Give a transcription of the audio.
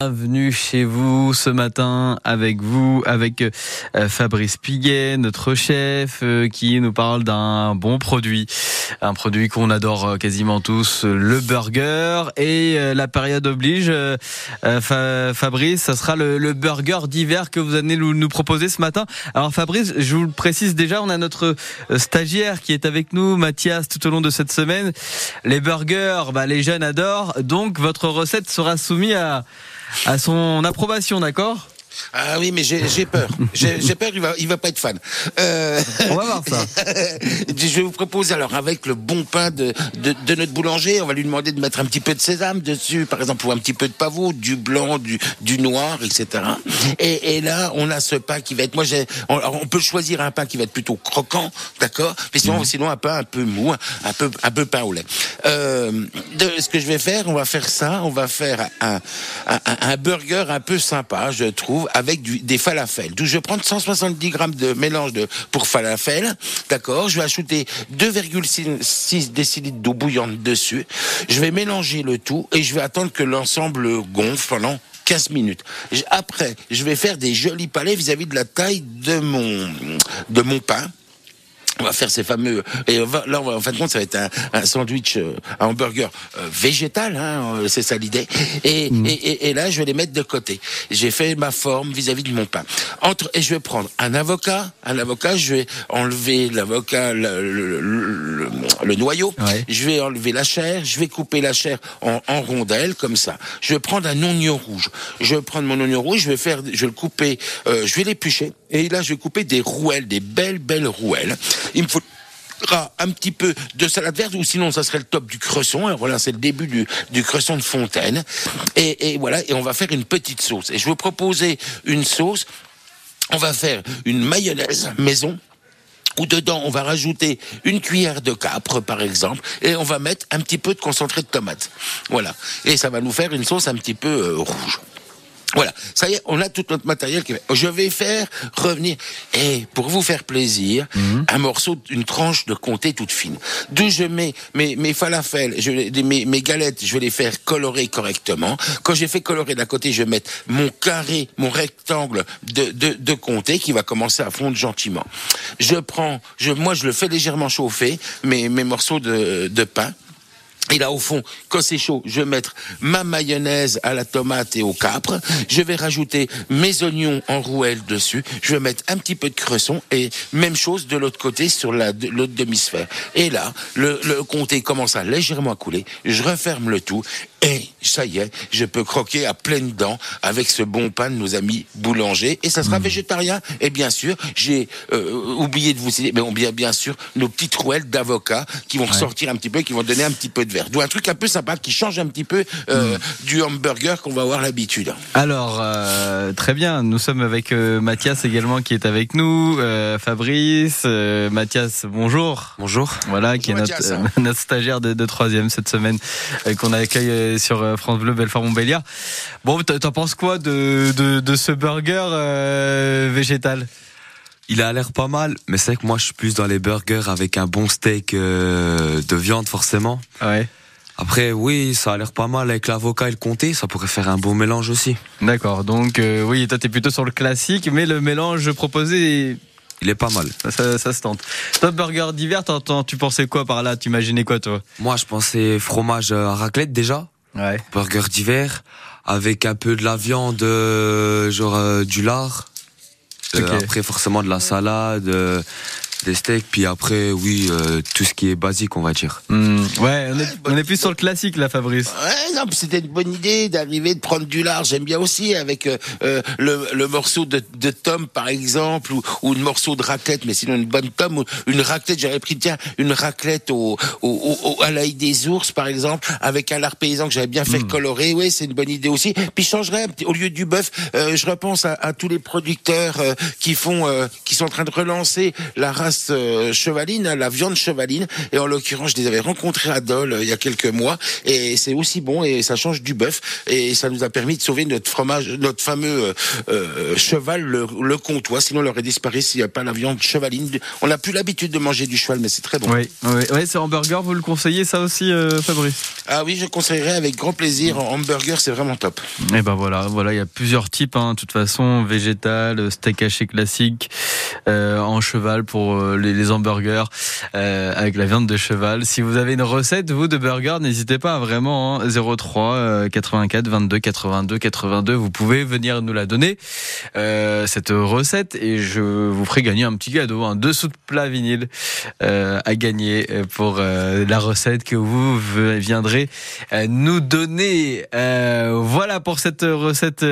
Bienvenue chez vous ce matin avec vous, avec euh, Fabrice Piguet, notre chef, euh, qui nous parle d'un bon produit, un produit qu'on adore euh, quasiment tous, le burger. Et la période oblige, Fabrice, ça sera le, burger d'hiver que vous allez nous, proposer ce matin. Alors Fabrice, je vous le précise déjà, on a notre stagiaire qui est avec nous, Mathias, tout au long de cette semaine. Les burgers, bah, les jeunes adorent, donc votre recette sera soumise à à son approbation, d'accord? Ah oui, mais j'ai peur. J'ai peur, il va, il va pas être fan. Euh... On va voir ça. je vous propose alors avec le bon pain de, de, de, notre boulanger, on va lui demander de mettre un petit peu de sésame dessus, par exemple, ou un petit peu de pavot, du blanc, du, du noir, etc. Et, et là, on a ce pain qui va être, moi, on, on, peut choisir un pain qui va être plutôt croquant, d'accord, mais sinon, mmh. sinon un pain un peu mou, un peu, un peu pain au lait. Euh, de, ce que je vais faire, on va faire ça, on va faire un, un, un burger un peu sympa, je trouve avec des falafels. D'où je vais prendre 170 grammes de mélange de, pour falafel. D'accord. Je vais ajouter 2,6 décilitres d'eau bouillante dessus. Je vais mélanger le tout et je vais attendre que l'ensemble gonfle pendant 15 minutes. Après, je vais faire des jolis palais vis-à-vis -vis de la taille de mon, de mon pain on va faire ces fameux et là en fin de compte ça va être un, un sandwich euh, un hamburger euh, végétal hein, euh, c'est ça l'idée. Et, mm. et, et, là je vais les mettre de côté. J'ai fait ma forme vis-à-vis de mon pain. Entre et je vais prendre un avocat un avocat je vais enlever l'avocat le, le, le, noyau je vais enlever la chair je vais couper la chair en, en rondelles comme ça. Je vais prendre un oignon rouge. Je vais prendre mon oignon rouge je vais faire je vais le couper je vais l'éplucher. Et là je vais couper des rouelles des belles belles rouelles il me faudra un petit peu de salade verte ou sinon ça serait le top du cresson. Alors voilà, c'est le début du, du cresson de fontaine. Et, voilà, et on va faire une petite sauce. Et je vous proposer une sauce. On va faire une mayonnaise maison où dedans on va rajouter une cuillère de capre par exemple et on va mettre un petit peu de concentré de tomate. Voilà. Et ça va nous faire une sauce un petit peu euh, rouge. Voilà, ça y est, on a tout notre matériel. Qui... Je vais faire revenir, et pour vous faire plaisir, mhm. un morceau, une tranche de comté toute fine. D'où je mets mes, mes falafels, je, mes, mes galettes, je vais les faire colorer correctement. Quand j'ai fait colorer d'un côté, je vais mettre mon carré, mon rectangle de, de, de comté qui va commencer à fondre gentiment. Je prends, je, moi je le fais légèrement chauffer, mes, mes morceaux de, de pain. Et là, au fond, quand c'est chaud, je vais mettre ma mayonnaise à la tomate et au capre. Je vais rajouter mes oignons en rouelle dessus. Je vais mettre un petit peu de cresson et même chose de l'autre côté sur l'autre demi-sphère. Et là, le, le comté commence à légèrement couler. Je referme le tout et ça y est, je peux croquer à pleines dents avec ce bon pain de nos amis boulangers. Et ça sera mmh. végétarien. Et bien sûr, j'ai euh, oublié de vous citer, mais on bien bien sûr nos petites rouelles d'avocat qui vont ressortir un petit peu, qui vont donner un petit peu de Donc un truc un peu sympa qui change un petit peu euh, mmh. du hamburger qu'on va avoir l'habitude. Alors euh, très bien, nous sommes avec Mathias également qui est avec nous, Fabrice, Mathias, bonjour. Bonjour. Voilà, qui est notre, notre, stagiaire de, de troisième cette semaine qu'on accueille sur euh, France Bleu Belfort-Montbéliard. Bon, t'en penses quoi de, de, ce burger euh, végétal? Il a l'air pas mal, mais c'est que moi je suis plus dans les burgers avec un bon steak euh, de viande forcément. Ouais. Après, oui, ça a l'air pas mal avec l'avocat et le comté, ça pourrait faire un beau mélange aussi. D'accord, donc oui, toi t'es plutôt sur le classique, mais le mélange proposé il est pas mal. Ça, ça se tente. Top burger d'hiver, tu pensais quoi par là? Tu imaginais quoi toi? Moi, je pensais fromage à raclette déjà. Ouais. Burger d'hiver avec un peu de la viande, euh, genre euh, du lard. Euh, après forcément de la salade, des steaks, puis après, oui, euh, tout ce qui est basique, on va dire. Hmm. ouais, on est, on est, plus sur le classique là, Fabrice. Ouais, non, c'était une bonne idée d'arriver, de prendre du lard. J'aime bien aussi avec euh, euh, le, le, morceau de, de tome, par exemple, ou, ou un morceau de raclette, mais sinon une bonne tome, ou une raclette. J'avais pris, tiens, une raclette au, au, au, à l'ail des ours, par exemple, avec un lard paysan que j'avais bien fait hmm. colorer. Oui, c'est une bonne idée aussi. Puis je changerais, au lieu du bœuf, je repense à, à, tous les producteurs qui font, qui sont en train de relancer la race race chevaline, la viande chevaline. Et en l'occurrence, je les avais rencontrés à Dole il y a quelques mois. Et c'est aussi bon et ça change du bœuf. Et ça nous a permis de sauver notre fromage, notre fameux cheval, le, le comtois. Sinon, il aurait disparu s'il n'y a pas la viande chevaline. On n'a plus l'habitude de manger du cheval, mais c'est très bon. Oui, oui, oui c'est hamburger. Vous le conseillez ça aussi, Fabrice? Ah oui, je conseillerais avec grand plaisir. Hamburger, c'est vraiment top. Et ben voilà, voilà, il y a plusieurs types. Hein, de toute façon, végétal, steak haché classique, euh, en cheval pour euh, les, hamburgers euh, avec la viande de cheval. Si vous avez une recette vous de burger, n'hésitez pas vraiment. Hein, 03 84 22 82 82. Vous pouvez venir nous la donner euh, cette recette et je vous ferai gagner un petit cadeau, un dessous de plat vinyle à gagner pour la recette que vous viendrez nous donner. voilà pour cette recette.